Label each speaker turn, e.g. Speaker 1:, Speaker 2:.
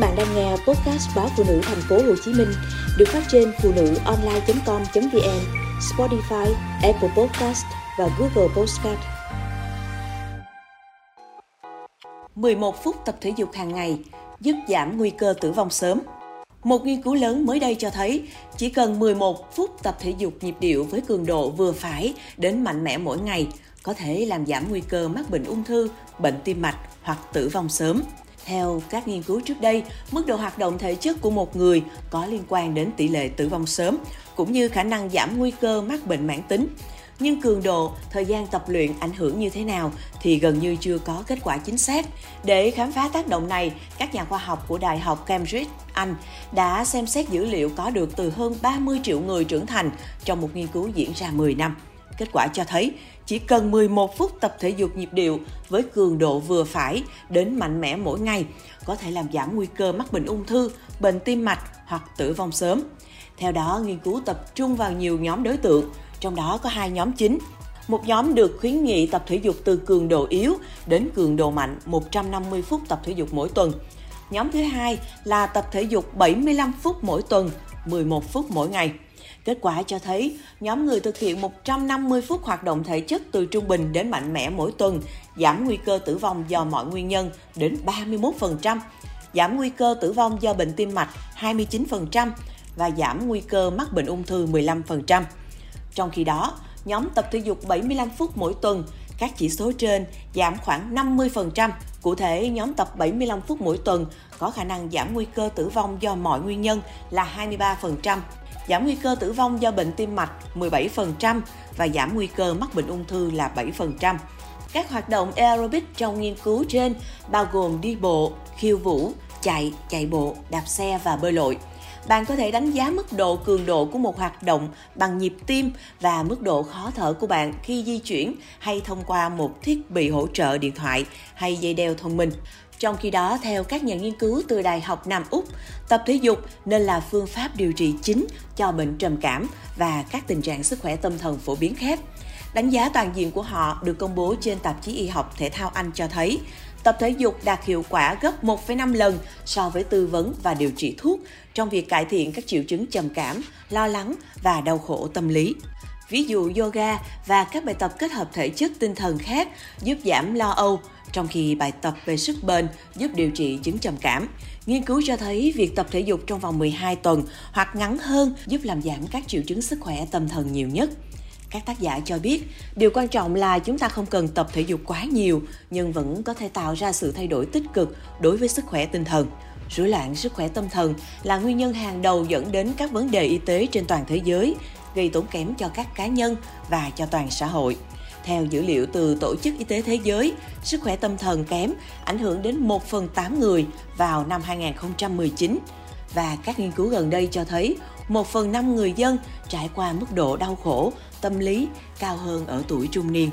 Speaker 1: bạn đang nghe podcast báo phụ nữ thành phố Hồ Chí Minh được phát trên phụ nữ online.com.vn, Spotify, Apple Podcast và Google Podcast. 11 phút tập thể dục hàng ngày giúp giảm nguy cơ tử vong sớm. Một nghiên cứu lớn mới đây cho thấy chỉ cần 11 phút tập thể dục nhịp điệu với cường độ vừa phải đến mạnh mẽ mỗi ngày có thể làm giảm nguy cơ mắc bệnh ung thư, bệnh tim mạch hoặc tử vong sớm. Theo các nghiên cứu trước đây, mức độ hoạt động thể chất của một người có liên quan đến tỷ lệ tử vong sớm, cũng như khả năng giảm nguy cơ mắc bệnh mãn tính. Nhưng cường độ, thời gian tập luyện ảnh hưởng như thế nào thì gần như chưa có kết quả chính xác. Để khám phá tác động này, các nhà khoa học của Đại học Cambridge, Anh đã xem xét dữ liệu có được từ hơn 30 triệu người trưởng thành trong một nghiên cứu diễn ra 10 năm. Kết quả cho thấy chỉ cần 11 phút tập thể dục nhịp điệu với cường độ vừa phải đến mạnh mẽ mỗi ngày có thể làm giảm nguy cơ mắc bệnh ung thư, bệnh tim mạch hoặc tử vong sớm. Theo đó, nghiên cứu tập trung vào nhiều nhóm đối tượng, trong đó có hai nhóm chính. Một nhóm được khuyến nghị tập thể dục từ cường độ yếu đến cường độ mạnh 150 phút tập thể dục mỗi tuần. Nhóm thứ hai là tập thể dục 75 phút mỗi tuần, 11 phút mỗi ngày. Kết quả cho thấy, nhóm người thực hiện 150 phút hoạt động thể chất từ trung bình đến mạnh mẽ mỗi tuần, giảm nguy cơ tử vong do mọi nguyên nhân đến 31%, giảm nguy cơ tử vong do bệnh tim mạch 29% và giảm nguy cơ mắc bệnh ung thư 15%. Trong khi đó, nhóm tập thể dục 75 phút mỗi tuần, các chỉ số trên giảm khoảng 50%. Cụ thể, nhóm tập 75 phút mỗi tuần có khả năng giảm nguy cơ tử vong do mọi nguyên nhân là 23%, giảm nguy cơ tử vong do bệnh tim mạch 17% và giảm nguy cơ mắc bệnh ung thư là 7%. Các hoạt động aerobic trong nghiên cứu trên bao gồm đi bộ, khiêu vũ, chạy, chạy bộ, đạp xe và bơi lội. Bạn có thể đánh giá mức độ cường độ của một hoạt động bằng nhịp tim và mức độ khó thở của bạn khi di chuyển hay thông qua một thiết bị hỗ trợ điện thoại hay dây đeo thông minh. Trong khi đó, theo các nhà nghiên cứu từ Đại học Nam Úc, tập thể dục nên là phương pháp điều trị chính cho bệnh trầm cảm và các tình trạng sức khỏe tâm thần phổ biến khác. Đánh giá toàn diện của họ được công bố trên tạp chí y học thể thao Anh cho thấy, tập thể dục đạt hiệu quả gấp 1,5 lần so với tư vấn và điều trị thuốc trong việc cải thiện các triệu chứng trầm cảm, lo lắng và đau khổ tâm lý. Ví dụ yoga và các bài tập kết hợp thể chất tinh thần khác giúp giảm lo âu, trong khi bài tập về sức bền giúp điều trị chứng trầm cảm. Nghiên cứu cho thấy việc tập thể dục trong vòng 12 tuần hoặc ngắn hơn giúp làm giảm các triệu chứng sức khỏe tâm thần nhiều nhất. Các tác giả cho biết, điều quan trọng là chúng ta không cần tập thể dục quá nhiều, nhưng vẫn có thể tạo ra sự thay đổi tích cực đối với sức khỏe tinh thần. Rối loạn sức khỏe tâm thần là nguyên nhân hàng đầu dẫn đến các vấn đề y tế trên toàn thế giới, gây tốn kém cho các cá nhân và cho toàn xã hội. Theo dữ liệu từ Tổ chức Y tế Thế giới, sức khỏe tâm thần kém ảnh hưởng đến 1 phần 8 người vào năm 2019 và các nghiên cứu gần đây cho thấy 1 phần 5 người dân trải qua mức độ đau khổ, tâm lý cao hơn ở tuổi trung niên.